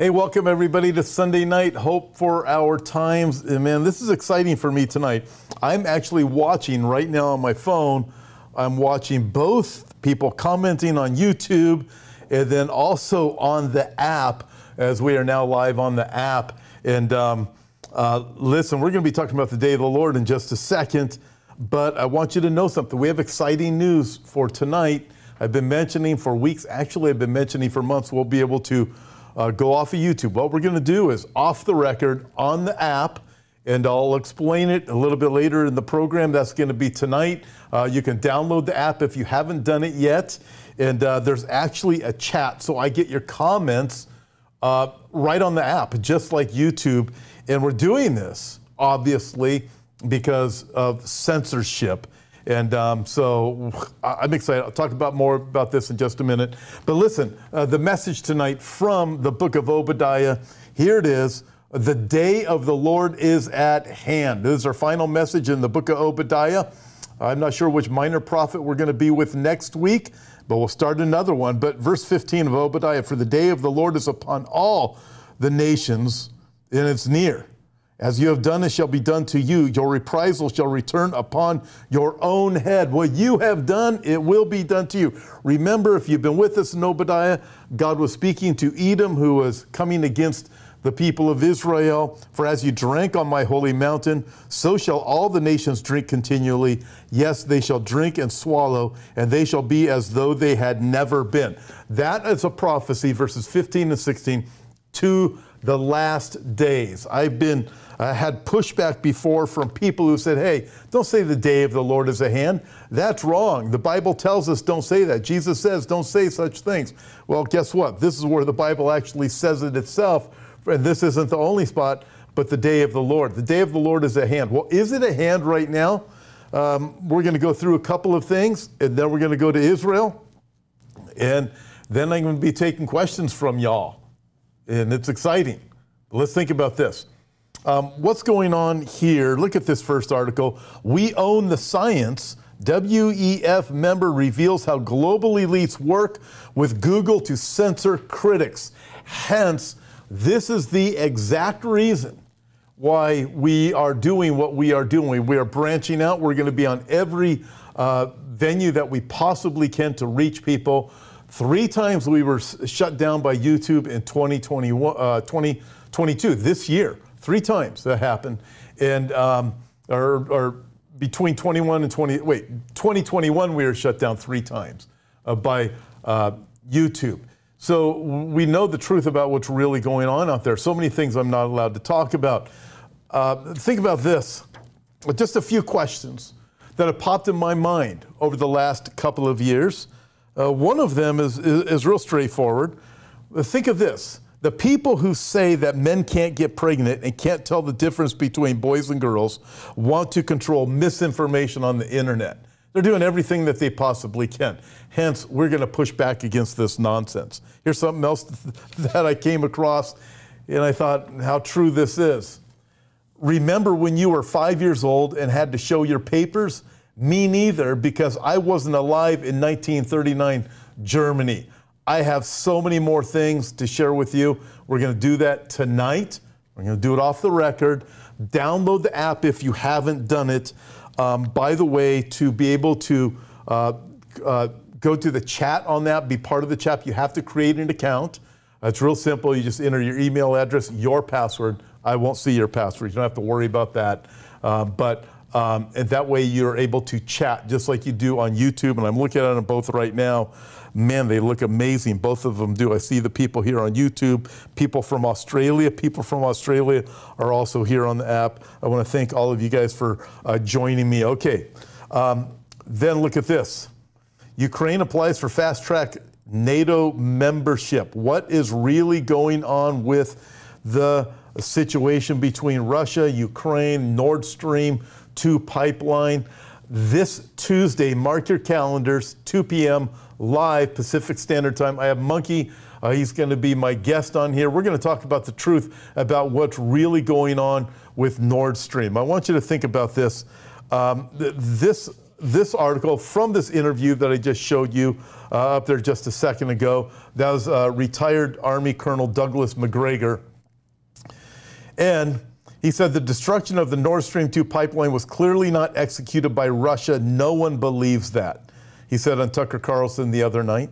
Hey, welcome everybody to Sunday night Hope for Our Times. And man, this is exciting for me tonight. I'm actually watching right now on my phone. I'm watching both people commenting on YouTube and then also on the app as we are now live on the app. And um, uh, listen, we're going to be talking about the day of the Lord in just a second, but I want you to know something. We have exciting news for tonight. I've been mentioning for weeks, actually, I've been mentioning for months, we'll be able to uh, go off of YouTube. What we're going to do is off the record on the app, and I'll explain it a little bit later in the program. That's going to be tonight. Uh, you can download the app if you haven't done it yet, and uh, there's actually a chat, so I get your comments uh, right on the app, just like YouTube. And we're doing this obviously because of censorship. And um, so I'm excited. I'll talk about more about this in just a minute. But listen, uh, the message tonight from the book of Obadiah. Here it is. The day of the Lord is at hand. This is our final message in the book of Obadiah. I'm not sure which minor prophet we're going to be with next week, but we'll start another one. But verse 15 of Obadiah For the day of the Lord is upon all the nations, and it's near. As you have done, it shall be done to you. Your reprisal shall return upon your own head. What you have done, it will be done to you. Remember, if you've been with us in Obadiah, God was speaking to Edom, who was coming against the people of Israel. For as you drank on my holy mountain, so shall all the nations drink continually. Yes, they shall drink and swallow, and they shall be as though they had never been. That is a prophecy, verses 15 and 16, to the last days. I've been I had pushback before from people who said, hey, don't say the day of the Lord is at hand. That's wrong. The Bible tells us don't say that. Jesus says don't say such things. Well, guess what? This is where the Bible actually says it itself. And this isn't the only spot, but the day of the Lord. The day of the Lord is at hand. Well, is it at hand right now? Um, we're going to go through a couple of things, and then we're going to go to Israel. And then I'm going to be taking questions from y'all. And it's exciting. Let's think about this. Um, what's going on here? Look at this first article. We own the science. WEF member reveals how global elites work with Google to censor critics. Hence, this is the exact reason why we are doing what we are doing. We are branching out. We're going to be on every uh, venue that we possibly can to reach people. Three times we were shut down by YouTube in 2021, uh, 2022, this year. Three times that happened. And, um, or, or between 21 and 20, wait, 2021 we were shut down three times uh, by uh, YouTube. So we know the truth about what's really going on out there. So many things I'm not allowed to talk about. Uh, think about this. Just a few questions that have popped in my mind over the last couple of years. Uh, one of them is, is, is real straightforward. Think of this the people who say that men can't get pregnant and can't tell the difference between boys and girls want to control misinformation on the internet. They're doing everything that they possibly can. Hence, we're going to push back against this nonsense. Here's something else that I came across, and I thought how true this is. Remember when you were five years old and had to show your papers? Me neither, because I wasn't alive in 1939 Germany. I have so many more things to share with you. We're going to do that tonight. We're going to do it off the record. Download the app if you haven't done it. Um, by the way, to be able to uh, uh, go to the chat on that, be part of the chat, you have to create an account. It's real simple. You just enter your email address, your password. I won't see your password. You don't have to worry about that. Uh, but um, and that way you're able to chat just like you do on YouTube. And I'm looking at them both right now man, they look amazing. Both of them do. I see the people here on YouTube, people from Australia. People from Australia are also here on the app. I want to thank all of you guys for uh, joining me. Okay, um, then look at this. Ukraine applies for fast track NATO membership. What is really going on with the situation between Russia, Ukraine, Nord Stream 2 pipeline? This Tuesday, mark your calendars, 2 p.m live Pacific Standard Time. I have Monkey. Uh, he's going to be my guest on here. We're going to talk about the truth about what's really going on with Nord Stream. I want you to think about this. Um, th- this this article from this interview that I just showed you uh, up there just a second ago. That was uh, retired Army Colonel Douglas Macgregor. And he said the destruction of the Nord Stream 2 pipeline was clearly not executed by Russia. No one believes that, he said on Tucker Carlson the other night.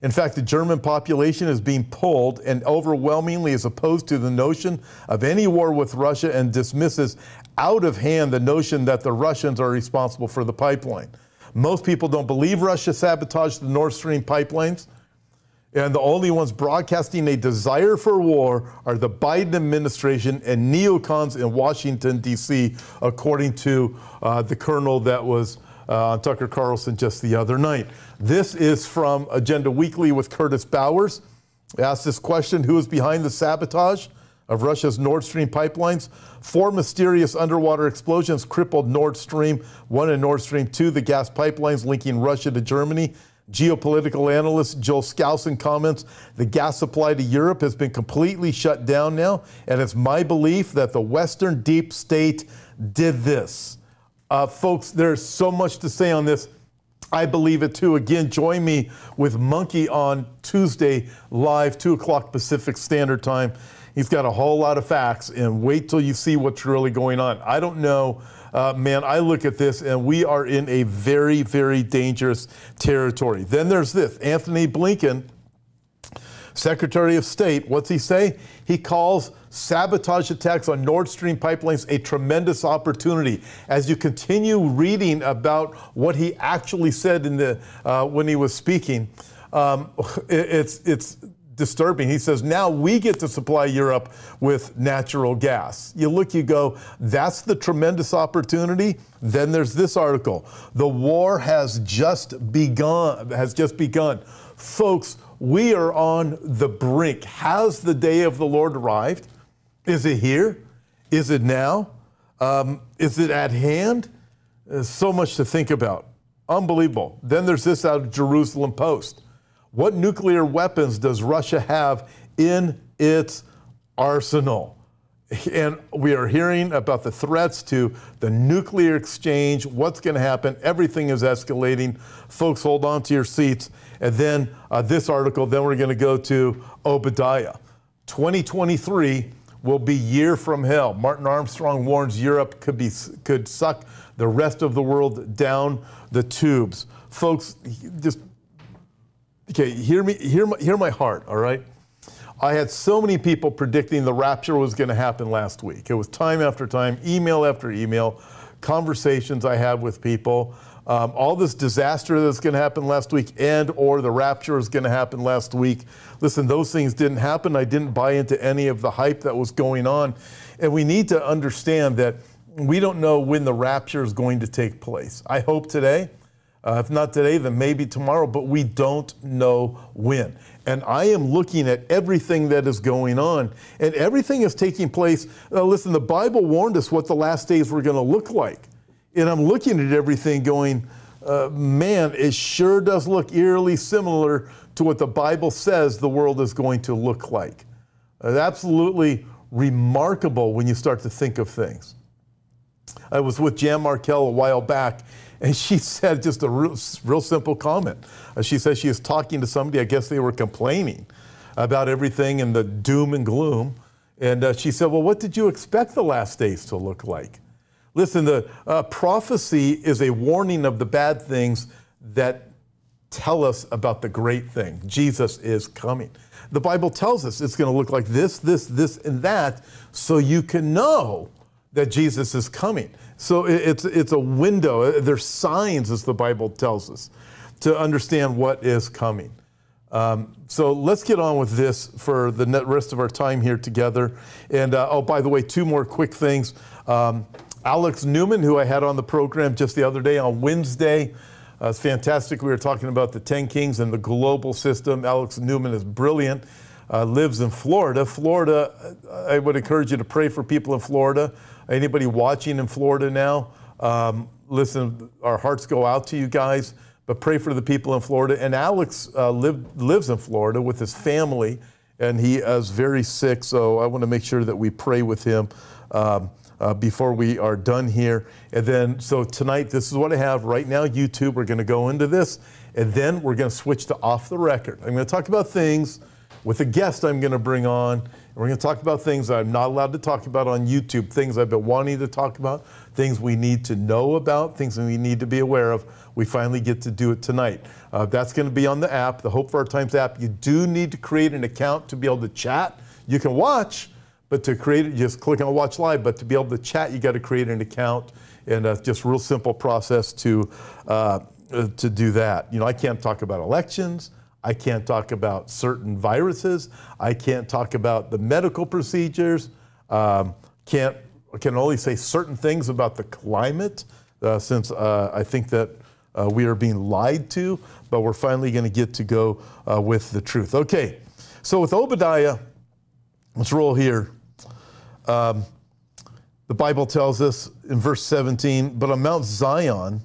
In fact, the German population is being pulled and overwhelmingly is opposed to the notion of any war with Russia and dismisses out of hand the notion that the Russians are responsible for the pipeline. Most people don't believe Russia sabotaged the Nord Stream pipelines. And the only ones broadcasting a desire for war are the Biden administration and neocons in Washington, D.C., according to uh, the colonel that was Uh, on Tucker Carlson just the other night. This is from Agenda Weekly with Curtis Bowers. Asked this question Who is behind the sabotage of Russia's Nord Stream pipelines? Four mysterious underwater explosions crippled Nord Stream 1 and Nord Stream 2, the gas pipelines linking Russia to Germany. Geopolitical analyst Joel Skousen comments the gas supply to Europe has been completely shut down now, and it's my belief that the Western deep state did this. Uh, folks, there's so much to say on this. I believe it too. Again, join me with Monkey on Tuesday, live, 2 o'clock Pacific Standard Time. He's got a whole lot of facts, and wait till you see what's really going on. I don't know. Uh, man, I look at this and we are in a very, very dangerous territory. Then there's this Antony Blinken, Secretary of State. What's he say? He calls sabotage attacks on Nord Stream pipelines a tremendous opportunity. As you continue reading about what he actually said in the uh, when he was speaking, um, it, it's it's disturbing. He says, now we get to supply Europe with natural gas. You look, you go, that's the tremendous opportunity. Then there's this article. The war has just begun, has just begun. Folks, we are on the brink. Has the day of the Lord arrived? Is it here? Is it now? Um, is it at hand? There's so much to think about. Unbelievable. Then there's this out of Jerusalem Post. What nuclear weapons does Russia have in its arsenal? And we are hearing about the threats to the nuclear exchange, what's going to happen. Everything is escalating. Folks, hold on to your seats. And then uh, this article, then we're going to go to Obadiah. 2023 will be year from hell. Martin Armstrong warns Europe could, be, could suck the rest of the world down the tubes. Folks, just Okay, hear me, hear my, hear my heart, all right? I had so many people predicting the rapture was going to happen last week. It was time after time, email after email, conversations I had with people. Um, all this disaster that's going to happen last week and or the rapture is going to happen last week. Listen, those things didn't happen. I didn't buy into any of the hype that was going on. And we need to understand that we don't know when the rapture is going to take place. I hope today. Uh, if not today, then maybe tomorrow, but we don't know when. And I am looking at everything that is going on, and everything is taking place. Uh, listen, the Bible warned us what the last days were going to look like. And I'm looking at everything going, uh, man, it sure does look eerily similar to what the Bible says the world is going to look like. It's absolutely remarkable when you start to think of things. I was with Jan Markell a while back, and she said just a real, real simple comment. Uh, she said she was talking to somebody, I guess they were complaining about everything and the doom and gloom. And uh, she said, Well, what did you expect the last days to look like? Listen, the uh, prophecy is a warning of the bad things that tell us about the great thing. Jesus is coming. The Bible tells us it's going to look like this, this, this, and that, so you can know that Jesus is coming. So it's, it's a window. There's signs, as the Bible tells us, to understand what is coming. Um, so let's get on with this for the rest of our time here together. And uh, oh, by the way, two more quick things. Um, Alex Newman, who I had on the program just the other day on Wednesday, uh, it's fantastic. We were talking about the 10 Kings and the global system. Alex Newman is brilliant, uh, lives in Florida. Florida, I would encourage you to pray for people in Florida. Anybody watching in Florida now? Um, listen, our hearts go out to you guys, but pray for the people in Florida. And Alex uh, live, lives in Florida with his family, and he is very sick, so I want to make sure that we pray with him. Um, uh, before we are done here. And then, so tonight, this is what I have right now YouTube. We're going to go into this, and then we're going to switch to off the record. I'm going to talk about things with a guest I'm going to bring on. We're going to talk about things I'm not allowed to talk about on YouTube, things I've been wanting to talk about, things we need to know about, things we need to be aware of. We finally get to do it tonight. Uh, that's going to be on the app, the Hope for Our Times app. You do need to create an account to be able to chat. You can watch, but to create it, just click on Watch Live. But to be able to chat, you got to create an account, and uh, just real simple process to uh, uh, to do that. You know, I can't talk about elections. I can't talk about certain viruses. I can't talk about the medical procedures. Um, can't can only say certain things about the climate, uh, since uh, I think that uh, we are being lied to. But we're finally going to get to go uh, with the truth. Okay, so with Obadiah, let's roll here. Um, the Bible tells us in verse 17, but on Mount Zion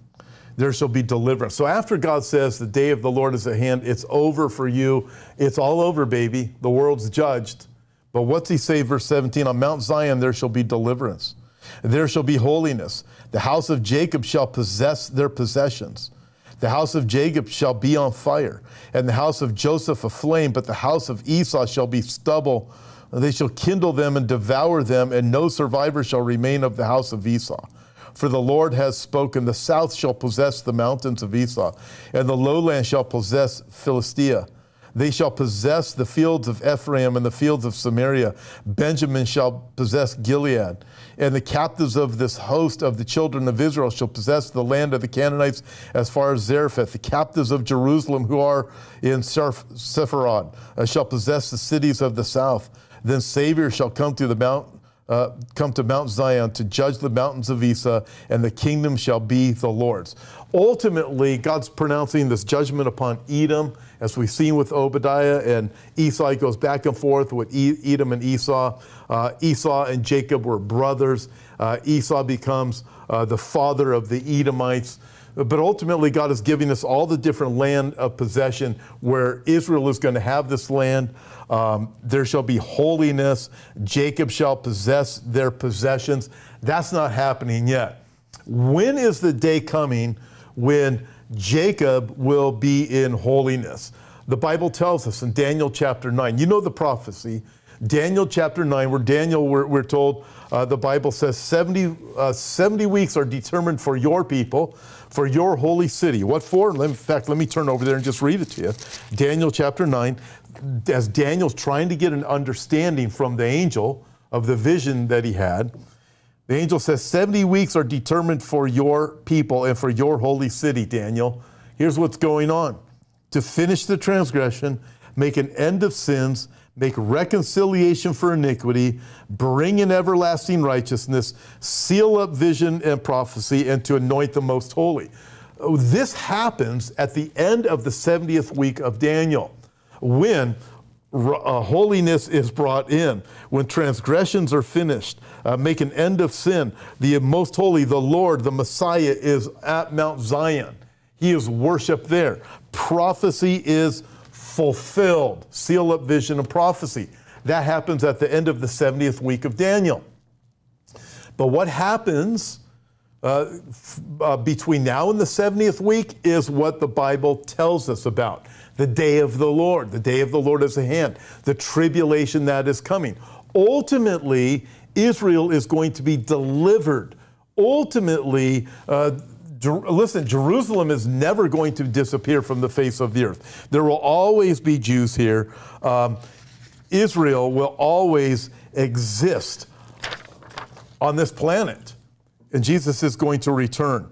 there shall be deliverance. So after God says the day of the Lord is at hand, it's over for you. It's all over, baby. The world's judged. But what's he say, verse 17? On Mount Zion there shall be deliverance. There shall be holiness. The house of Jacob shall possess their possessions. The house of Jacob shall be on fire, and the house of Joseph a flame, but the house of Esau shall be stubble they shall kindle them and devour them, and no survivor shall remain of the house of Esau. For the Lord has spoken, the south shall possess the mountains of Esau, and the lowland shall possess Philistia. They shall possess the fields of Ephraim and the fields of Samaria. Benjamin shall possess Gilead. And the captives of this host of the children of Israel shall possess the land of the Canaanites as far as Zarephath. The captives of Jerusalem who are in Sepharad uh, shall possess the cities of the south. Then Savior shall come to the mount, uh, come to Mount Zion to judge the mountains of Esau, and the kingdom shall be the Lord's. Ultimately, God's pronouncing this judgment upon Edom, as we've seen with Obadiah and Esau. Goes back and forth with Edom and Esau. Uh, Esau and Jacob were brothers. Uh, Esau becomes uh, the father of the Edomites. But ultimately, God is giving us all the different land of possession where Israel is going to have this land. Um, there shall be holiness. Jacob shall possess their possessions. That's not happening yet. When is the day coming when Jacob will be in holiness? The Bible tells us in Daniel chapter 9. You know the prophecy. Daniel chapter 9, where Daniel, we're, we're told, uh, the Bible says 70, uh, 70 weeks are determined for your people, for your holy city. What for? In fact, let me turn over there and just read it to you. Daniel chapter 9 as Daniel's trying to get an understanding from the angel of the vision that he had, the angel says, 70 weeks are determined for your people and for your holy city, Daniel. Here's what's going on to finish the transgression, make an end of sins, make reconciliation for iniquity, bring in everlasting righteousness, seal up vision and prophecy, and to anoint the most holy. This happens at the end of the 70th week of Daniel when uh, holiness is brought in, when transgressions are finished, uh, make an end of sin. The most holy, the Lord, the Messiah, is at Mount Zion. He is worshiped there. Prophecy is fulfilled. Seal up vision and prophecy. That happens at the end of the 70th week of Daniel. But what happens uh, uh, between now and the 70th week is what the Bible tells us about the day of the Lord. The day of the Lord is at hand, the tribulation that is coming. Ultimately, Israel is going to be delivered. Ultimately, uh, listen, Jerusalem is never going to disappear from the face of the earth. There will always be Jews here. Um, Israel will always exist on this planet, and Jesus is going to return.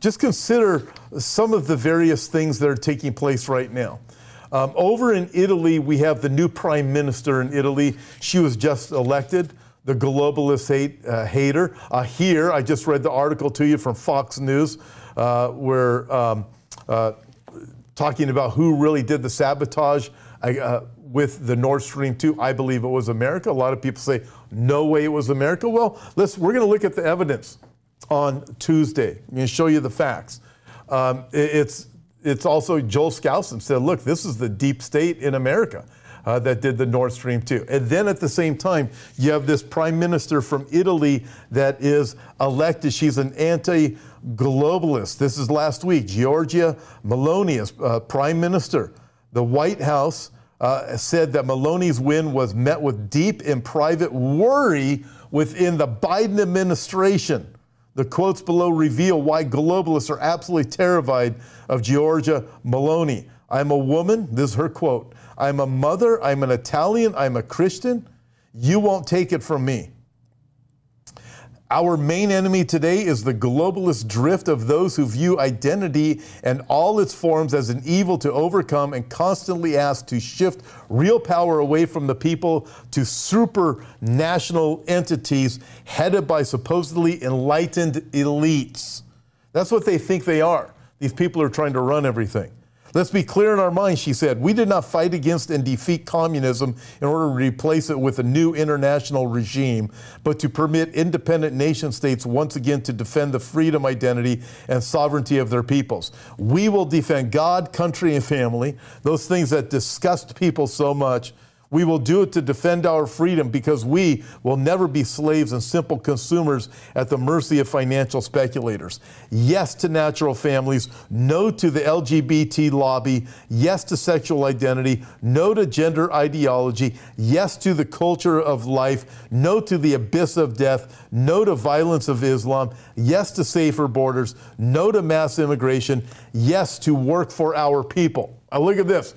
Just consider some of the various things that are taking place right now. Um, over in Italy, we have the new prime minister in Italy. She was just elected, the globalist hate, uh, hater. Uh, here, I just read the article to you from Fox News, uh, where um, uh, talking about who really did the sabotage uh, with the Nord Stream 2. I believe it was America. A lot of people say, no way it was America. Well, let's, we're going to look at the evidence on Tuesday. I'm going to show you the facts. Um, it's, it's also Joel Skousen said, look, this is the deep state in America. uh, that did the Nord Stream 2. And then at the same time, you have this prime minister from Italy that is elected. She's an anti globalist. This is last week. Giorgia Meloni is uh, prime minister. The White House uh, said that Meloni's win was met with deep and private worry within the Biden administration. The quotes below reveal why globalists are absolutely terrified of Giorgia Meloni. I'm a woman, this is her quote. I'm a mother, I'm an Italian, I'm a Christian. You won't take it from me. Our main enemy today is the globalist drift of those who view identity and all its forms as an evil to overcome and constantly ask to shift real power away from the people to supranational entities headed by supposedly enlightened elites. That's what they think they are. These people are trying to run everything. Let's be clear in our minds, she said. We did not fight against and defeat communism in order to replace it with a new international regime, but to permit independent nation states once again to defend the freedom, identity, and sovereignty of their peoples. We will defend God, country, and family, those things that disgust people so much we will do it to defend our freedom because we will never be slaves and simple consumers at the mercy of financial speculators. Yes to natural families, no to the LGBT lobby, yes to sexual identity, no to gender ideology, yes to the culture of life, no to the abyss of death, no to violence of Islam, yes to safer borders, no to mass immigration, yes to work for our people. Now look at this.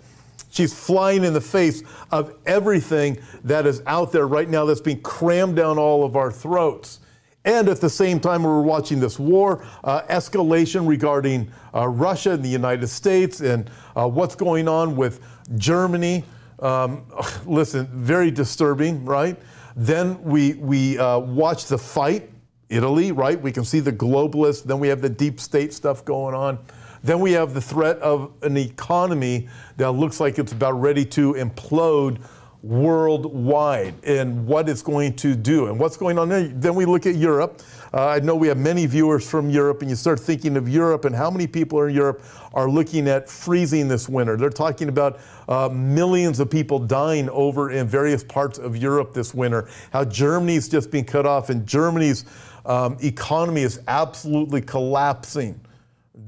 She's flying in the face of everything that is out there right now that's being crammed down all of our throats. And at the same time, we're watching this war uh, escalation regarding uh, Russia and the United States and uh, what's going on with Germany. Um, listen, very disturbing, right? Then we, we uh, watch the fight, Italy, right? We can see the globalists. Then we have the deep state stuff going on. Then we have the threat of an economy that looks like it's about ready to implode worldwide and what it's going to do and what's going on there. Then we look at Europe. Uh, I know we have many viewers from Europe, and you start thinking of Europe and how many people in Europe are looking at freezing this winter. They're talking about uh, millions of people dying over in various parts of Europe this winter, how Germany's just been cut off, and Germany's um, economy is absolutely collapsing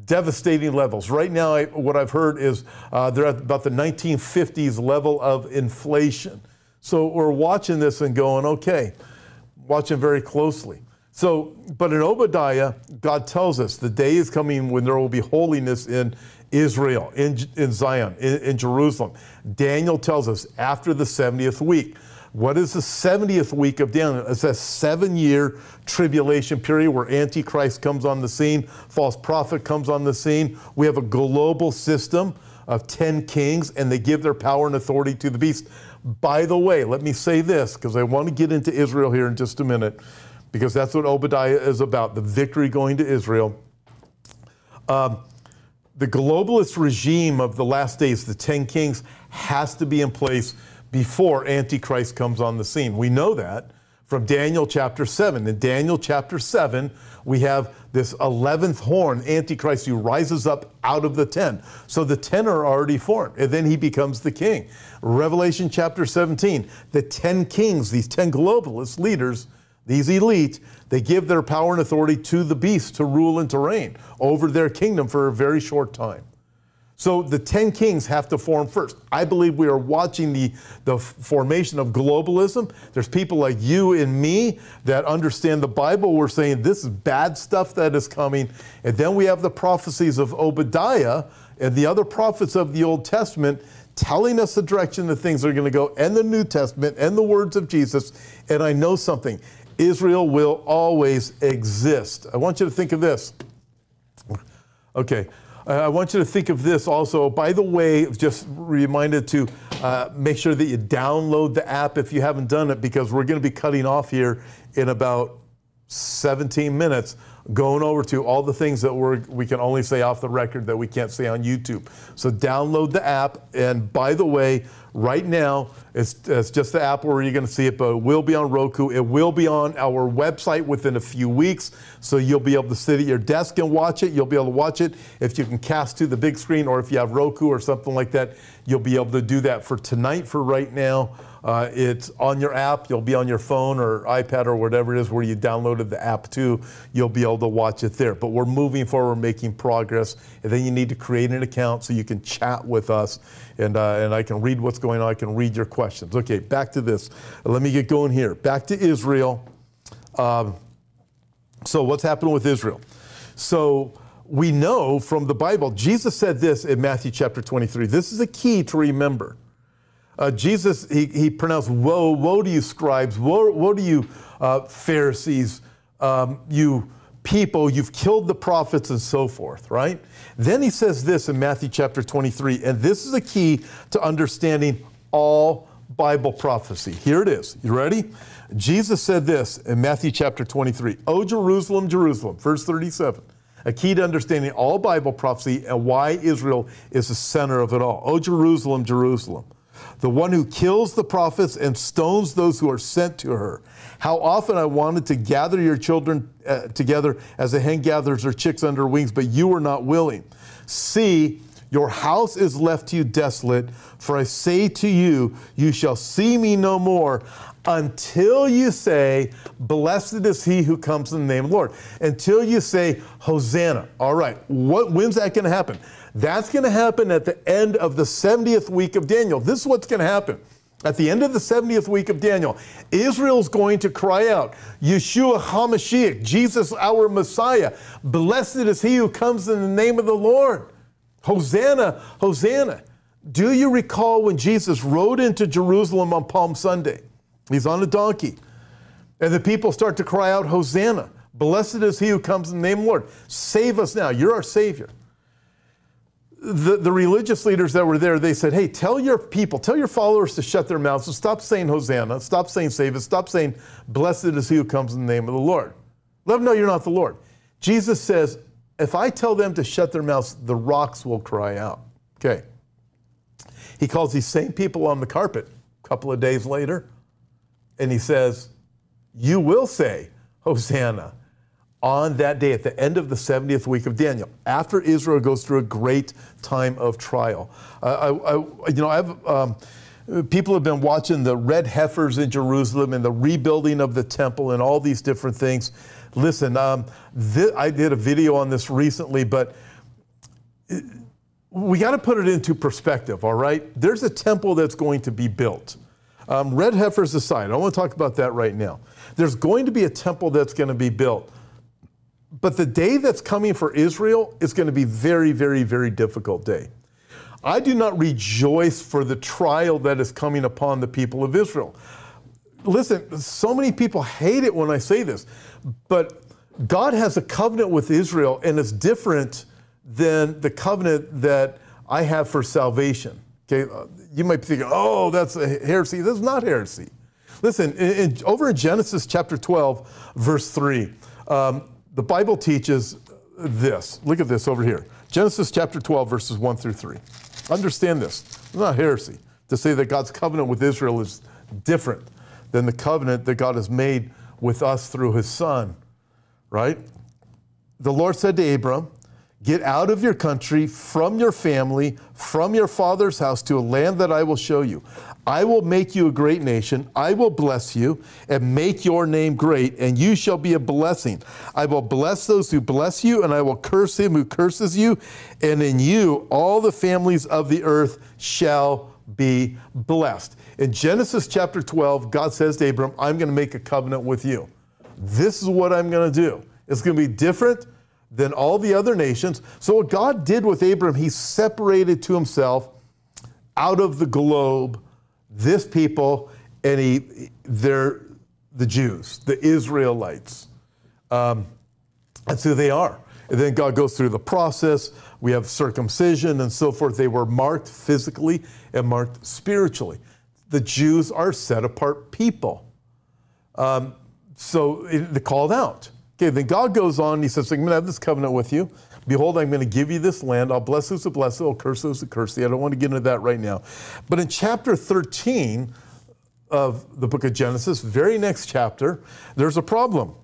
devastating levels. Right now, I, what I've heard is uh, they're at about the 1950s level of inflation. So we're watching this and going, okay, watching very closely. So, but in Obadiah, God tells us the day is coming when there will be holiness in Israel, in, in Zion, in, in Jerusalem. Daniel tells us after the 70th week. What is the 70th week of Daniel? It's a seven year tribulation period where Antichrist comes on the scene, false prophet comes on the scene. We have a global system of 10 kings, and they give their power and authority to the beast. By the way, let me say this because I want to get into Israel here in just a minute because that's what Obadiah is about the victory going to Israel. Um, the globalist regime of the last days, the 10 kings, has to be in place before Antichrist comes on the scene. We know that from Daniel chapter 7. In Daniel chapter 7, we have this 11th horn, Antichrist, who rises up out of the 10. So the 10 are already formed, and then he becomes the king. Revelation chapter 17, the 10 kings, these 10 globalist leaders, these elite, they give their power and authority to the beast to rule and to reign over their kingdom for a very short time. So the 10 kings have to form first. I believe we are watching the, the formation of globalism. There's people like you and me that understand the Bible. We're saying this is bad stuff that is coming. And then we have the prophecies of Obadiah and the other prophets of the Old Testament telling us the direction that things are going to go, and the New Testament and the words of Jesus. And I know something Israel will always exist. I want you to think of this. Okay. Uh, I want you to think of this also. By the way, just reminded to uh, make sure that you download the app if you haven't done it, because we're going to be cutting off here in about 17 minutes going over to all the things that we're, we can only say off the record that we can't say on YouTube. So download the app. And by the way, right now, it's, it's just the app where you're going to see it, but it will be on Roku. It will be on our website within a few weeks. So you'll be able to sit at your desk and watch it. You'll be able to watch it if you can cast to the big screen or if you have Roku or something like that. You'll be able to do that for tonight, for right now. Uh, it's on your app. You'll be on your phone or iPad or whatever it is where you downloaded the app to. You'll be able to watch it there. But we're moving forward, making progress. And then you need to create an account so you can chat with us and, uh, and I can read what's going on. I can read your questions. Okay, back to this. Let me get going here. Back to Israel. Um, so, what's happening with Israel? So, we know from the Bible, Jesus said this in Matthew chapter 23. This is a key to remember. Uh, Jesus, he, he pronounced, Woe, woe to you, scribes, woe, woe to you, uh, Pharisees, um, you people, you've killed the prophets, and so forth, right? Then he says this in Matthew chapter 23, and this is a key to understanding all Bible prophecy. Here it is. You ready? Jesus said this in Matthew chapter 23 O Jerusalem, Jerusalem, verse 37 a key to understanding all Bible prophecy and why Israel is the center of it all. O Jerusalem, Jerusalem, the one who kills the prophets and stones those who are sent to her. How often I wanted to gather your children uh, together as a hen gathers her chicks under her wings, but you were not willing. See, your house is left to you desolate, for I say to you, you shall see me no more until you say, Blessed is he who comes in the name of the Lord. Until you say, Hosanna. All right, what, when's that going to happen? That's going to happen at the end of the 70th week of Daniel. This is what's going to happen. At the end of the 70th week of Daniel, Israel's going to cry out, Yeshua HaMashiach, Jesus our Messiah. Blessed is he who comes in the name of the Lord. Hosanna, Hosanna. Do you recall when Jesus rode into Jerusalem on Palm Sunday? He's on a donkey. And the people start to cry out, Hosanna. Blessed is he who comes in the name of the Lord. Save us now. You're our Savior the, the religious leaders that were there, they said, hey, tell your people, tell your followers to shut their mouths and stop saying Hosanna, stop saying save us, stop saying blessed is he who comes in the name of the Lord. Let them know you're not the Lord. Jesus says, if I tell them to shut their mouths, the rocks will cry out. Okay. He calls these same people on the carpet a couple of days later, and he says, You will say, Hosanna on that day at the end of the 70th week of Daniel, after Israel goes through a great time of trial. Uh, I, I, you know, I've. Um, people have been watching the red heifers in Jerusalem and the rebuilding of the temple and all these different things. Listen, um, th- I did a video on this recently, but we got to put it into perspective, all right? There's a temple that's going to be built. Um, red heifers aside, I want to talk about that right now. There's going to be a temple that's going to be built. But the day that's coming for Israel is going to be very, very, very difficult day. I do not rejoice for the trial that is coming upon the people of Israel. Listen, so many people hate it when I say this, but God has a covenant with Israel and it's different than the covenant that I have for salvation. Okay, you might be thinking, oh, that's a heresy. That's not heresy. Listen, in, in, over in Genesis chapter 12, verse 3, um, the Bible teaches this. Look at this over here Genesis chapter 12, verses 1 through 3. Understand this. It's not heresy to say that God's covenant with Israel is different than the covenant that God has made with us through his Son, right? The Lord said to Abram, Get out of your country, from your family, from your father's house to a land that I will show you. I will make you a great nation. I will bless you and make your name great, and you shall be a blessing. I will bless those who bless you, and I will curse him who curses you. And in you, all the families of the earth shall be blessed. In Genesis chapter 12, God says to Abram, I'm going to make a covenant with you. This is what I'm going to do. It's going to be different than all the other nations. So, what God did with Abram, he separated to himself out of the globe this people, and he, they're the Jews, the Israelites. Um, that's who they are. And then God goes through the process. We have circumcision and so forth. They were marked physically and marked spiritually. The Jews are set apart people. Um, so they're called out. Okay, then God goes on, he says, I'm going to have this covenant with you. Behold, I'm going to give you this land. I'll bless those who bless you, I'll curse those who curse thee. I don't want to get into that right now. But in chapter 13 of the book of Genesis, very next chapter, there's a problem.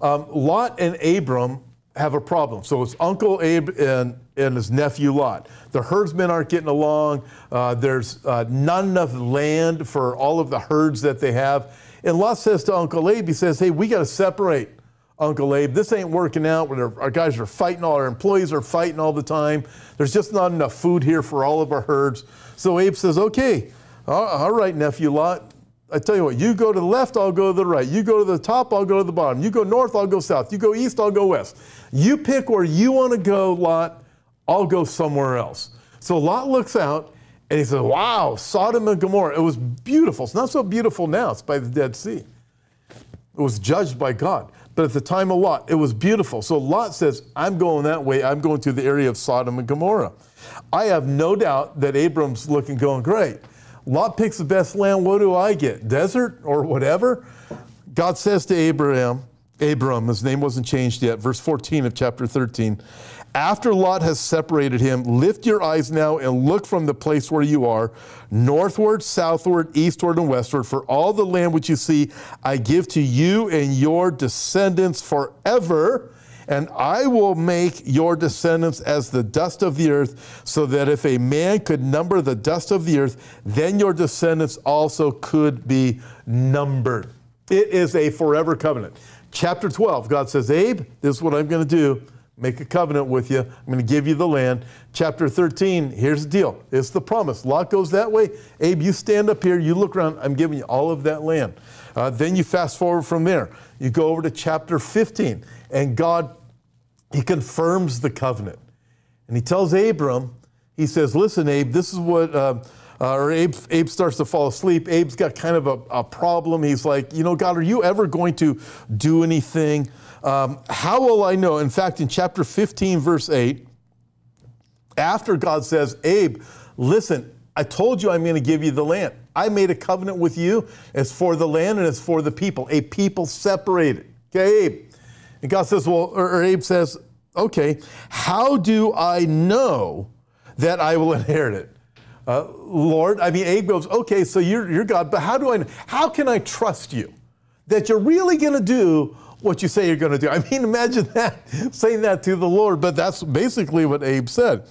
Um, Lot and Abram have a problem. So it's Uncle Abe and, and his nephew Lot. The herdsmen aren't getting along. Uh, there's uh, not enough land for all of the herds that they have. And Lot says to Uncle Abe, he says, Hey, we got to separate. Uncle Abe, this ain't working out. Our guys are fighting, all our employees are fighting all the time. There's just not enough food here for all of our herds. So Abe says, Okay, all right, nephew Lot, I tell you what, you go to the left, I'll go to the right. You go to the top, I'll go to the bottom. You go north, I'll go south. You go east, I'll go west. You pick where you want to go, Lot. I'll go somewhere else. So Lot looks out and he says, Wow, Sodom and Gomorrah. It was beautiful. It's not so beautiful now, it's by the Dead Sea. It was judged by God. But at the time of Lot, it was beautiful. So Lot says, I'm going that way. I'm going to the area of Sodom and Gomorrah. I have no doubt that Abram's looking, going, Great. Lot picks the best land. What do I get? Desert or whatever? God says to Abraham, Abram, his name wasn't changed yet, verse 14 of chapter 13. After Lot has separated him, lift your eyes now and look from the place where you are, northward, southward, eastward, and westward, for all the land which you see I give to you and your descendants forever and I will make your descendants as the dust of the earth, so that if a man could number the dust of the earth, then your descendants also could be numbered. It is a forever covenant. Chapter 12, God says, Abe, this is what I'm going to do. Make a covenant with you. I'm going to give you the land. Chapter 13, here's the deal. It's the promise. Lot goes that way. Abe, you stand up here, you look around, I'm giving you all of that land. Uh, then you fast forward from there. You go over to chapter 15, and God he confirms the covenant. And he tells Abram, he says, Listen, Abe, this is what, uh, uh, or Abe, Abe starts to fall asleep. Abe's got kind of a, a, problem. He's like, You know, God, are you ever going to do anything? Um, how will I know? In fact, in chapter 15, verse 8, after God says, Abe, listen, I told you I'm going to give you the land. I made a covenant with you. It's for the land and it's for the people, a people separated. Okay, Abe, and God says, Well, or, Abe says, Okay, how do I know that I will inherit it? Uh, Lord, I mean, Abe goes, Okay, so you're, you're God, but how do I, how can I trust you that you're really going to do what you say you're going to do? I mean, imagine that, saying that to the Lord, but that's basically what Abe said.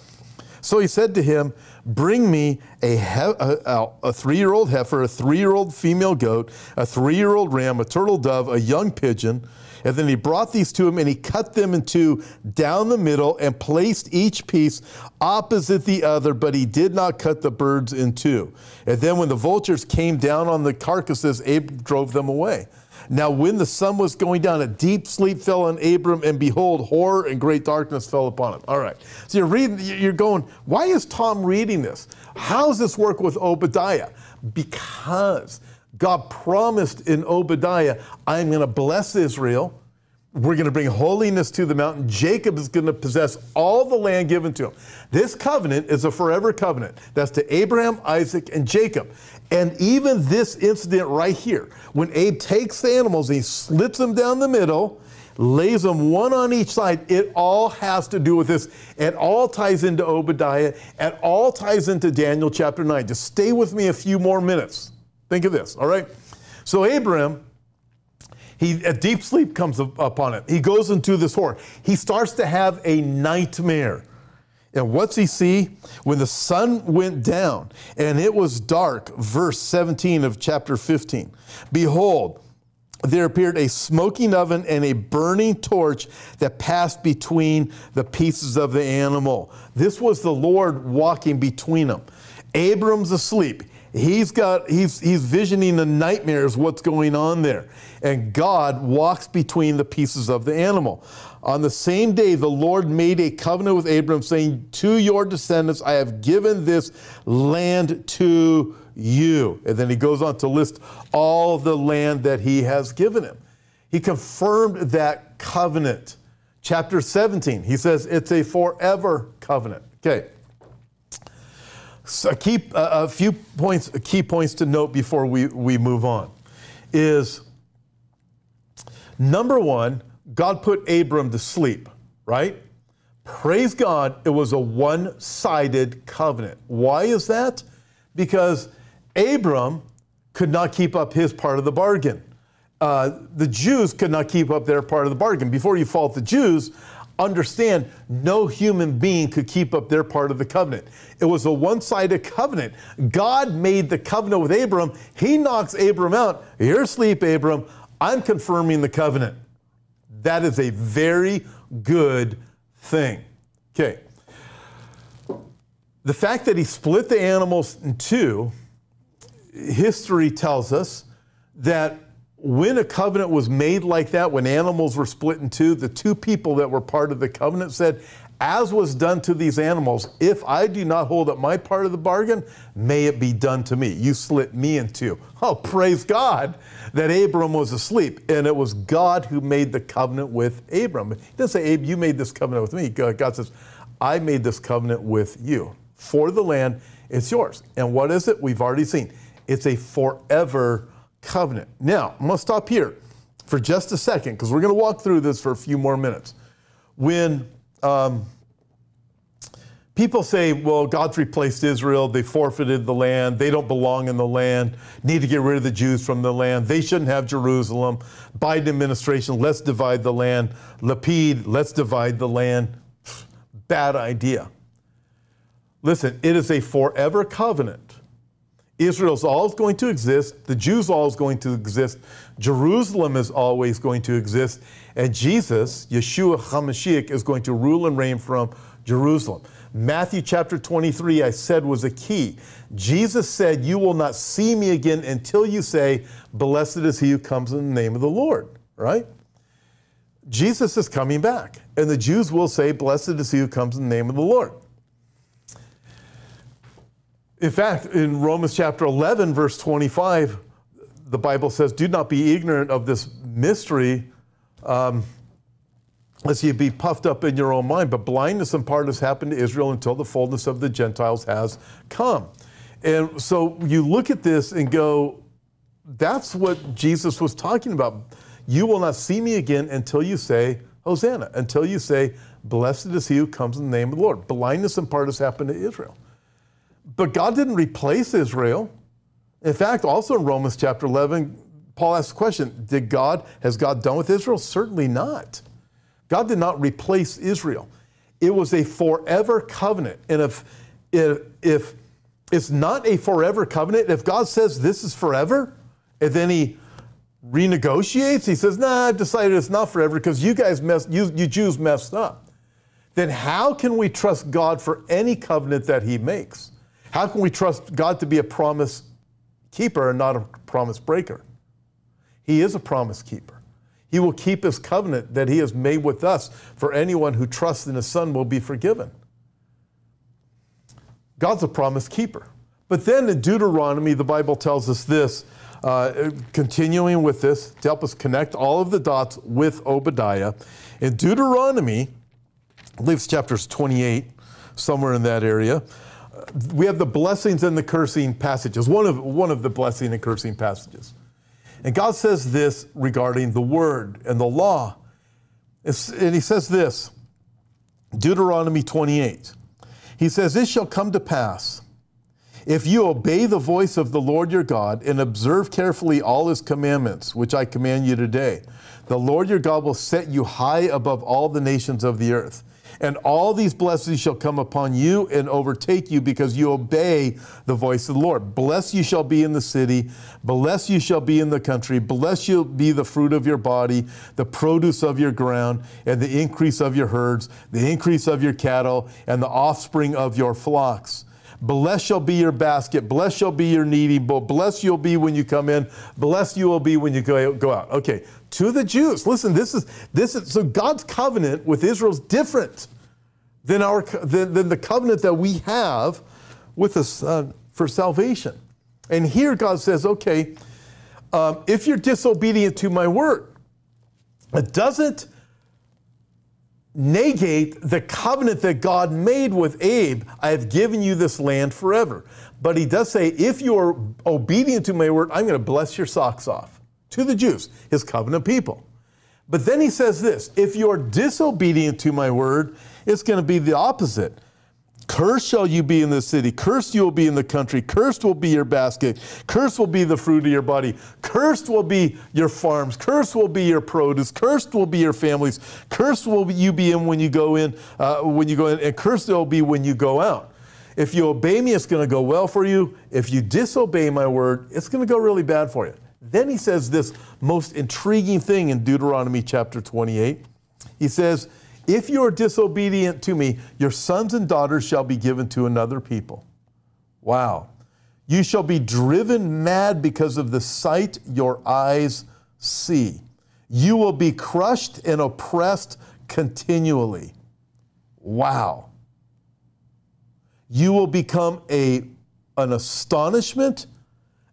So he said to him, Bring me a, a, a three year old heifer, a three year old female goat, a three year old ram, a turtle dove, a young pigeon. And then he brought these to him and he cut them in two down the middle and placed each piece opposite the other, but he did not cut the birds in two. And then when the vultures came down on the carcasses, Abe drove them away. Now, when the sun was going down, a deep sleep fell on Abram, and behold, horror and great darkness fell upon him. All right. So you're reading, you're going, why is Tom reading this? How does this work with Obadiah? Because God promised in Obadiah, I'm going to bless Israel. We're going to bring holiness to the mountain. Jacob is going to possess all the land given to him. This covenant is a forever covenant. That's to Abraham, Isaac, and Jacob. And even this incident right here, when Abe takes the animals and he slits them down the middle, lays them one on each side, it all has to do with this. It all ties into Obadiah. It all ties into Daniel chapter 9. Just stay with me a few more minutes. Think of this, all right? So Abraham, he, a deep sleep comes upon him. He goes into this horror. He starts to have a nightmare. And what's he see? When the sun went down and it was dark, verse 17 of chapter 15, behold, there appeared a smoking oven and a burning torch that passed between the pieces of the animal. This was the Lord walking between them. Abram's asleep. He's got he's he's visioning the nightmares what's going on there. And God walks between the pieces of the animal. On the same day the Lord made a covenant with Abram saying, "To your descendants I have given this land to you." And then he goes on to list all the land that he has given him. He confirmed that covenant. Chapter 17, he says it's a forever covenant. Okay. So keep uh, a few points, key points to note before we, we move on is number one, God put Abram to sleep, right? Praise God, it was a one sided covenant. Why is that? Because Abram could not keep up his part of the bargain. Uh, the Jews could not keep up their part of the bargain. Before you fault the Jews, understand no human being could keep up their part of the covenant. It was a one sided covenant. God made the covenant with Abram. He knocks Abram out. You're asleep, Abram. I'm confirming the covenant. That is a very good thing. Okay. The fact that he split the animals in two, history tells us that when a covenant was made like that, when animals were split in two, the two people that were part of the covenant said, as was done to these animals, if I do not hold up my part of the bargain, may it be done to me. You split me in two. Oh, praise God that Abram was asleep. And it was God who made the covenant with Abram. He doesn't say, Abe, you made this covenant with me. Uh, God says, I made this covenant with you. For the land, it's yours. And what is it? We've already seen. It's a forever covenant. Now, I'm going to stop here for just a second because we're going to walk through this for a few more minutes. When um, people say, well, God's replaced Israel, they forfeited the land, they don't belong in the land, need to get rid of the Jews from the land, they shouldn't have Jerusalem, Biden administration, let's divide the land, Lapid, let's divide the land. Bad idea. Listen, it is a forever covenant Israel's always going to exist. The Jews always going to exist. Jerusalem is always going to exist. And Jesus, Yeshua HaMashiach, is going to rule and reign from Jerusalem. Matthew chapter 23, I said, was a key. Jesus said, You will not see me again until you say, Blessed is he who comes in the name of the Lord, right? Jesus is coming back. And the Jews will say, Blessed is he who comes in the name of the Lord. In fact, in Romans chapter 11, verse 25, the Bible says, Do not be ignorant of this mystery, um, lest you be puffed up in your own mind. But blindness in part has happened to Israel until the fullness of the Gentiles has come. And so you look at this and go, That's what Jesus was talking about. You will not see me again until you say, Hosanna, until you say, Blessed is he who comes in the name of the Lord. Blindness in part has happened to Israel. But God didn't replace Israel. In fact, also in Romans chapter 11, Paul asks the question Did God, has God done with Israel? Certainly not. God did not replace Israel. It was a forever covenant. And if, if, if it's not a forever covenant, if God says this is forever, and then he renegotiates, he says, nah, I've decided it's not forever because you guys messed, you, you Jews messed up. Then how can we trust God for any covenant that he makes? How can we trust God to be a promise keeper and not a promise breaker? He is a promise keeper. He will keep his covenant that he has made with us. For anyone who trusts in his Son will be forgiven. God's a promise keeper. But then in Deuteronomy, the Bible tells us this, uh, continuing with this to help us connect all of the dots with Obadiah. In Deuteronomy, I believe it's chapters 28, somewhere in that area, we have the blessings and the cursing passages, one of, one of the blessing and cursing passages. And God says this regarding the word and the law. It's, and he says this Deuteronomy 28. He says, This shall come to pass if you obey the voice of the Lord your God and observe carefully all his commandments, which I command you today. The Lord your God will set you high above all the nations of the earth. And all these blessings shall come upon you and overtake you because you obey the voice of the Lord. Blessed you shall be in the city, blessed you shall be in the country, blessed you be the fruit of your body, the produce of your ground, and the increase of your herds, the increase of your cattle, and the offspring of your flocks. Blessed shall be your basket. Blessed shall be your kneading bowl. Blessed you'll be when you come in. Blessed you will be when you go, go out. Okay, to the Jews. Listen, this is this is so God's covenant with Israel is different than our than, than the covenant that we have with us uh, for salvation. And here God says, okay, um, if you're disobedient to my word, it doesn't negate the covenant that God made with Abe. I have given you this land forever. But he does say, if you are obedient to my word, I'm going to bless your socks off to the Jews, his covenant people. But then he says this if you're disobedient to my word, it's going to be the opposite. Cursed shall you be in the city. Cursed you will be in the country. Cursed will be your basket. Cursed will be the fruit of your body. Cursed will be your farms. Cursed will be your produce. Cursed will be your families. Cursed will you be in when you go in, uh, when you go in, and cursed will be when you go out. If you obey me, it's going to go well for you. If you disobey my word, it's going to go really bad for you. Then he says this most intriguing thing in Deuteronomy chapter 28. He says, If you are disobedient to me, your sons and daughters shall be given to another people. Wow. You shall be driven mad because of the sight your eyes see. You will be crushed and oppressed continually. Wow. You will become a, an astonishment,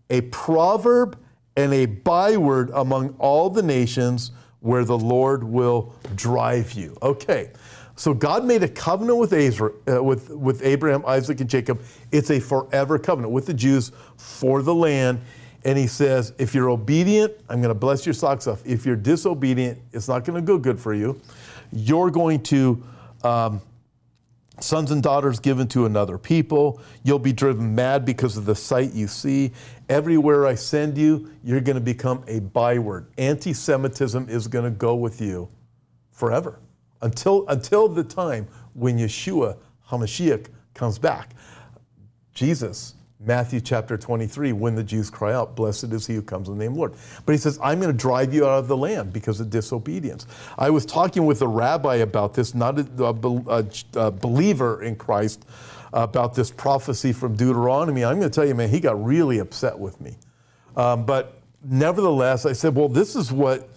a proverb, and a byword among all the nations where the Lord will drive you. Okay, so God made a covenant with, uh, with, with Abraham, Isaac, and Jacob. It's a forever covenant with the Jews for the land. And he says, if you're obedient, I'm going to bless your socks off. If you're disobedient, it's not going to go good for you. You're going to um, sons and daughters given to another people. You'll be driven mad because of the sight you see. Everywhere I send you, you're going to become a byword. Anti Semitism is going to go with you forever until, until the time when Yeshua HaMashiach comes back. Jesus Matthew chapter 23, when the Jews cry out, Blessed is he who comes in the name of the Lord. But he says, I'm going to drive you out of the land because of disobedience. I was talking with a rabbi about this, not a, a, a believer in Christ, about this prophecy from Deuteronomy. I'm going to tell you, man, he got really upset with me. Um, but nevertheless, I said, Well, this is what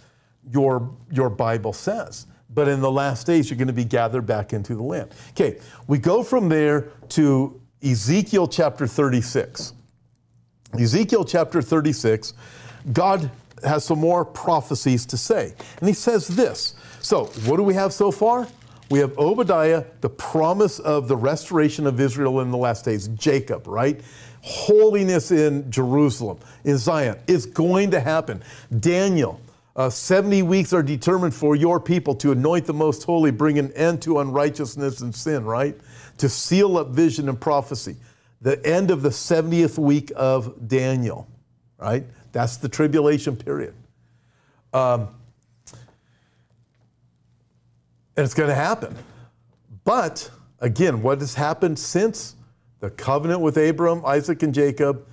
your, your Bible says. But in the last days, you're going to be gathered back into the land. Okay, we go from there to Ezekiel chapter 36. Ezekiel chapter 36, God has some more prophecies to say. And he says this. So, what do we have so far? We have Obadiah, the promise of the restoration of Israel in the last days, Jacob, right? Holiness in Jerusalem, in Zion. It's going to happen. Daniel, uh, 70 weeks are determined for your people to anoint the most holy, bring an end to unrighteousness and sin, right? To seal up vision and prophecy. The end of the 70th week of Daniel, right? That's the tribulation period. Um, and it's going to happen. But again, what has happened since the covenant with Abram, Isaac, and Jacob?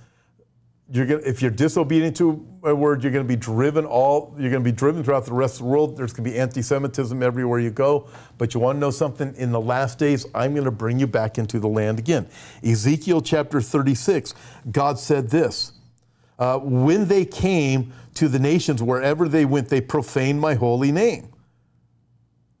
You're gonna, if you're disobedient to word, you're going to be driven all. You're going to be driven throughout the rest of the world. There's going to be anti-Semitism everywhere you go. But you want to know something? In the last days, I'm going to bring you back into the land again. Ezekiel chapter 36. God said this: uh, When they came to the nations, wherever they went, they profaned my holy name.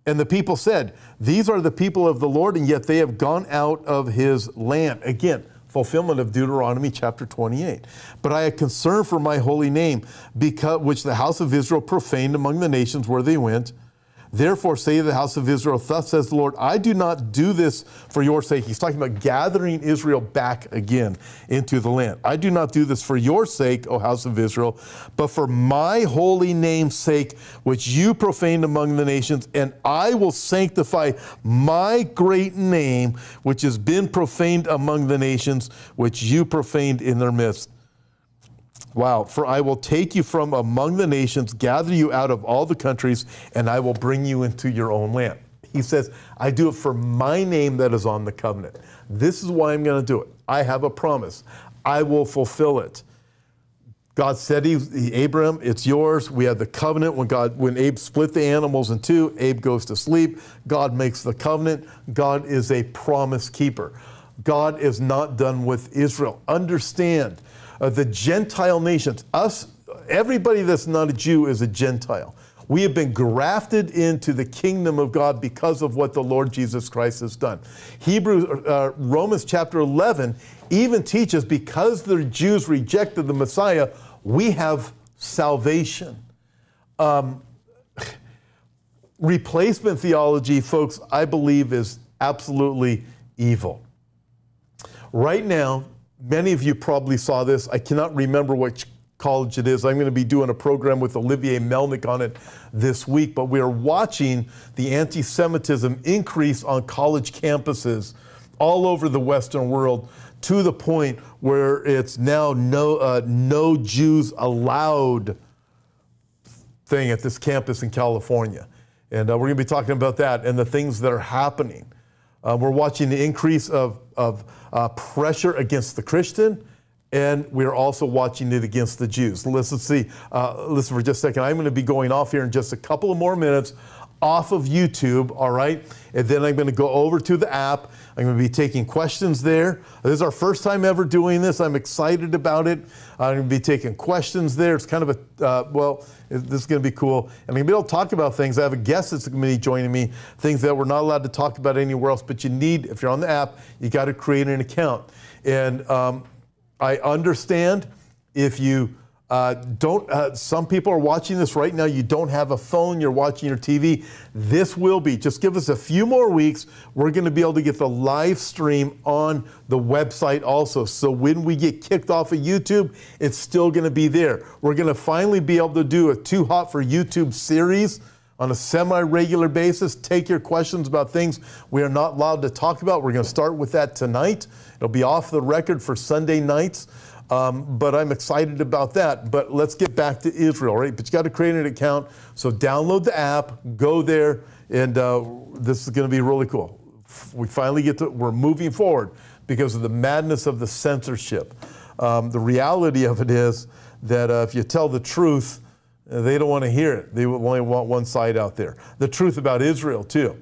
And the people said, These are the people of the Lord, and yet they have gone out of his land. Again, fulfillment of Deuteronomy chapter 28. But I had concern for my holy name, because, which the house of Israel profaned among the nations where they went. Therefore, say to the house of Israel, Thus says the Lord, I do not do this for your sake. He's talking about gathering Israel back again into the land. I do not do this for your sake, O house of Israel, but for my holy name's sake, which you profaned among the nations, and I will sanctify my great name, which has been profaned among the nations, which you profaned in their midst. Wow. For I will take you from among the nations, gather you out of all the countries, and I will bring you into your own land. He says, I do it for my name that is on the covenant. This is why I'm going to do it. I have a promise. I will fulfill it. God said, he, Abraham, it's yours. We have the covenant. When God, when Abe split the animals in two, Abe goes to sleep. God makes the covenant. God is a promise keeper. God is not done with Israel. Understand, uh, the Gentile nations, us, everybody that's not a Jew is a Gentile. We have been grafted into the kingdom of God because of what the Lord Jesus Christ has done. Hebrews, uh, Romans chapter 11 even teaches because the Jews rejected the Messiah, we have salvation. Um, replacement theology, folks, I believe is absolutely evil. Right now, Many of you probably saw this. I cannot remember which college it is. I'm going to be doing a program with Olivier Melnick on it this week, but we are watching the anti Semitism increase on college campuses all over the Western world to the point where it's now no, uh, no Jews allowed thing at this campus in California. And uh, we're going to be talking about that and the things that are happening. Uh, we're watching the increase of, of uh, pressure against the Christian and we're also watching it against the Jews. Listen, see, uh, listen for just a second. I'm going to be going off here in just a couple of more minutes off of YouTube, all right? And then I'm going to go over to the app. I'm going to be taking questions there. This is our first time ever doing this. I'm excited about it. I'm going to be taking questions there. It's kind of a, uh, well, this is going to be cool. And I'm going to be able to talk about things. I have a guest that's going to be joining me, things that we're not allowed to talk about anywhere else, but you need, if you're on the app, you got to create an account. And um, I understand if you uh, don't, uh, some people are watching this right now. You don't have a phone, you're watching your TV. This will be, just give us a few more weeks. We're going to be able to get the live stream on the website also. So when we get kicked off of YouTube, it's still going to be there. We're going to finally be able to do a Too Hot for YouTube series on a semi regular basis. Take your questions about things we are not allowed to talk about. We're going to start with that tonight. It'll be off the record for Sunday nights. Um, but I'm excited about that. But let's get back to Israel, right? But you got to create an account. So download the app, go there, and uh, this is going to be really cool. We finally get to, we're moving forward because of the madness of the censorship. Um, the reality of it is that uh, if you tell the truth, they don't want to hear it. They only want one side out there. The truth about Israel, too.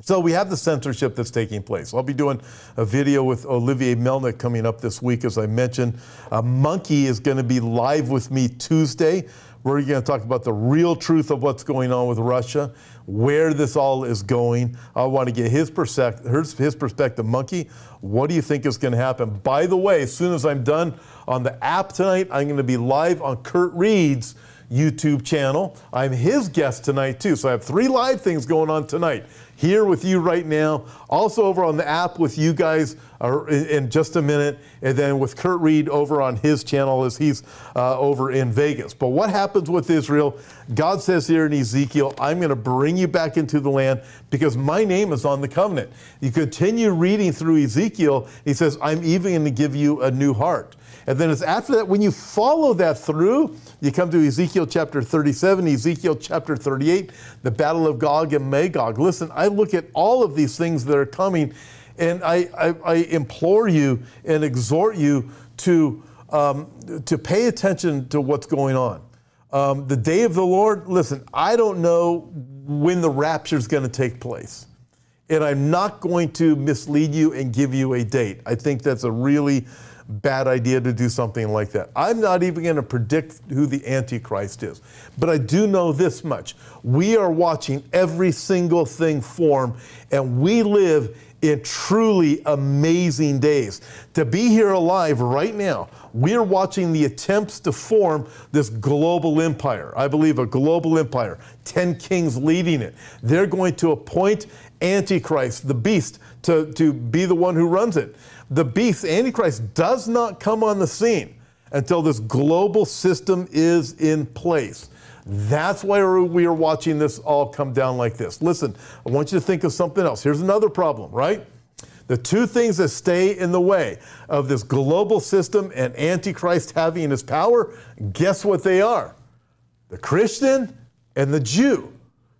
So we have the censorship that's taking place. I'll be doing a video with Olivier Melnick coming up this week, as I mentioned. Monkey is going to be live with me Tuesday. We're going to talk about the real truth of what's going on with Russia, where this all is going. I want to get his, perspective. his perspective. Monkey, what do you think is going to happen? By the way, as soon as I'm done on the app tonight, I'm going to be live on Kurt Reed's YouTube channel. I'm his guest tonight, too. So I have three live things going on tonight here with you right now, also over on the app with you guys uh, in just a minute, and then with Kurt Reed over on his channel as he's uh, over in Vegas. But what happens with Israel? God says here in Ezekiel, I'm going to bring you back into the land because my name is on the covenant. You continue reading through Ezekiel, he says, I'm even going to give you a new heart. And then it's after that, when you follow that through, you come to Ezekiel chapter 37, Ezekiel chapter 38, the battle of Gog and Magog. Listen, I look at all of these things that are coming, and I, I, I implore you and exhort you to, um, to pay attention to what's going on. Um, the day of the Lord, listen, I don't know when the rapture is going to take place. And I'm not going to mislead you and give you a date. I think that's a really bad idea to do something like that. I'm not even going to predict who the Antichrist is. But I do know this much. We are watching every single thing form, and we live in truly amazing days. To be here alive right now, we're watching the attempts to form this global empire. I believe a global empire, 10 kings leading it. They're going to appoint Antichrist, the beast, to, to be the one who runs it. The beast, Antichrist, does not come on the scene until this global system is in place. That's why we are watching this all come down like this. Listen, I want you to think of something else. Here's another problem, right? The two things that stay in the way of this global system and Antichrist having his power, guess what they are? The Christian and the Jew.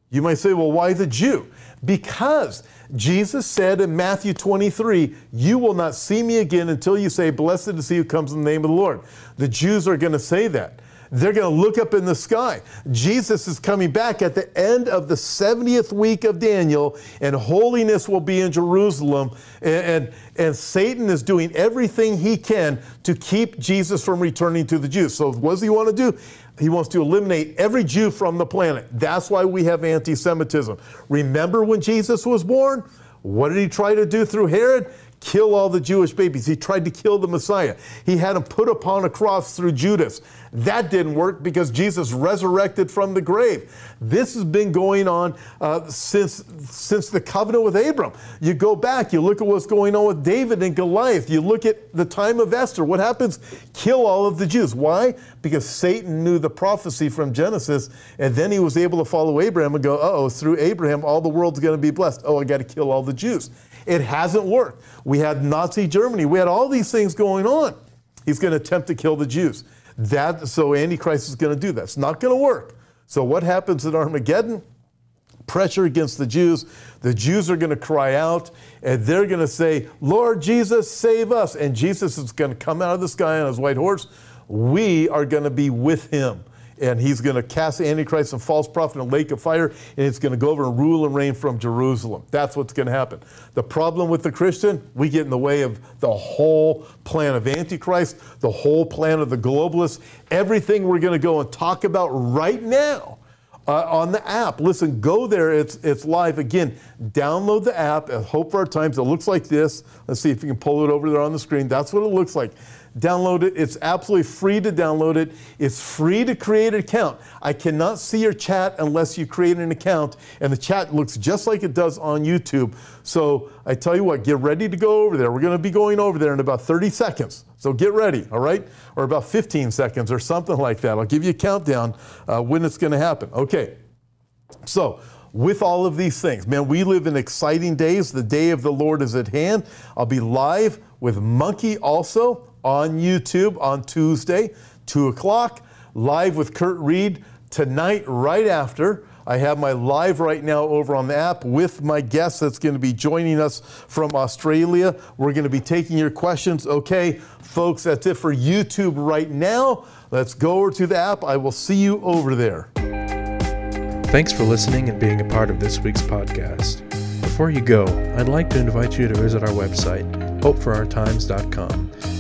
You might say, well, why the Jew? Because Jesus said in Matthew 23, You will not see me again until you say, Blessed is he who comes in the name of the Lord. The Jews are going to say that. They're going to look up in the sky. Jesus is coming back at the end of the 70th week of Daniel, and holiness will be in Jerusalem. And, and, and, Satan is doing everything he can to keep Jesus from returning to the Jews. So, what does he want to do? He wants to eliminate every Jew from the planet. That's why we have anti Semitism. Remember when Jesus was born? What did he try to do through Herod? Kill all the Jewish babies. He tried to kill the Messiah. He had him put upon a cross through Judas. That didn't work because Jesus resurrected from the grave. This has been going on uh, since, since the covenant with Abram. You go back, you look at what's going on with David and Goliath. You look at the time of Esther. What happens? Kill all of the Jews. Why? Because Satan knew the prophecy from Genesis, and then he was able to follow Abraham and go, oh, through Abraham, all the world's going to be blessed. Oh, I got to kill all the Jews. It hasn't worked. We had Nazi Germany. We had all these things going on. He's going to attempt to kill the Jews. That so Antichrist is going to do that. It's not going to work. So what happens at Armageddon? Pressure against the Jews. The Jews are going to cry out and they're going to say, Lord Jesus, save us. And Jesus is going to come out of the sky on his white horse. We are going to be with him and he's going to cast the Antichrist and false prophet in a lake of fire, and it's going to go over and rule and reign from Jerusalem. That's what's going to happen. The problem with the Christian, we get in the way of the whole plan of Antichrist, the whole plan of the globalists, everything we're going to go and talk about right now. Uh, on the app. Listen, go there. It's it's live. Again, download the app Hope for Our Times. It looks like this. Let's see if you can pull it over there on the screen. That's what it looks like download it. It's absolutely free to download it. It's free to create an account. I cannot see your chat unless you create an account, and the chat looks just like it does on YouTube. So I tell you what, get ready to go over there. We're going to be going over there in about 30 seconds. So get ready, all right? Or about 15 seconds or something like that. I'll give you a countdown uh, when it's going to happen. Okay. So, with all of these things, man, we live in exciting days. The day of the Lord is at hand. I'll be live with Monkey also on YouTube on Tuesday, 2 o'clock, live with Kurt Reed tonight, right after. I have my live right now over on the app with my guest that's going to be joining us from Australia. We're going to be taking your questions. Okay, folks, that's it for YouTube right now. Let's go over to the app. I will see you over there. Thanks for listening and being a part of this week's podcast. Before you go, I'd like to invite you to visit our website, hopeforourtimes.com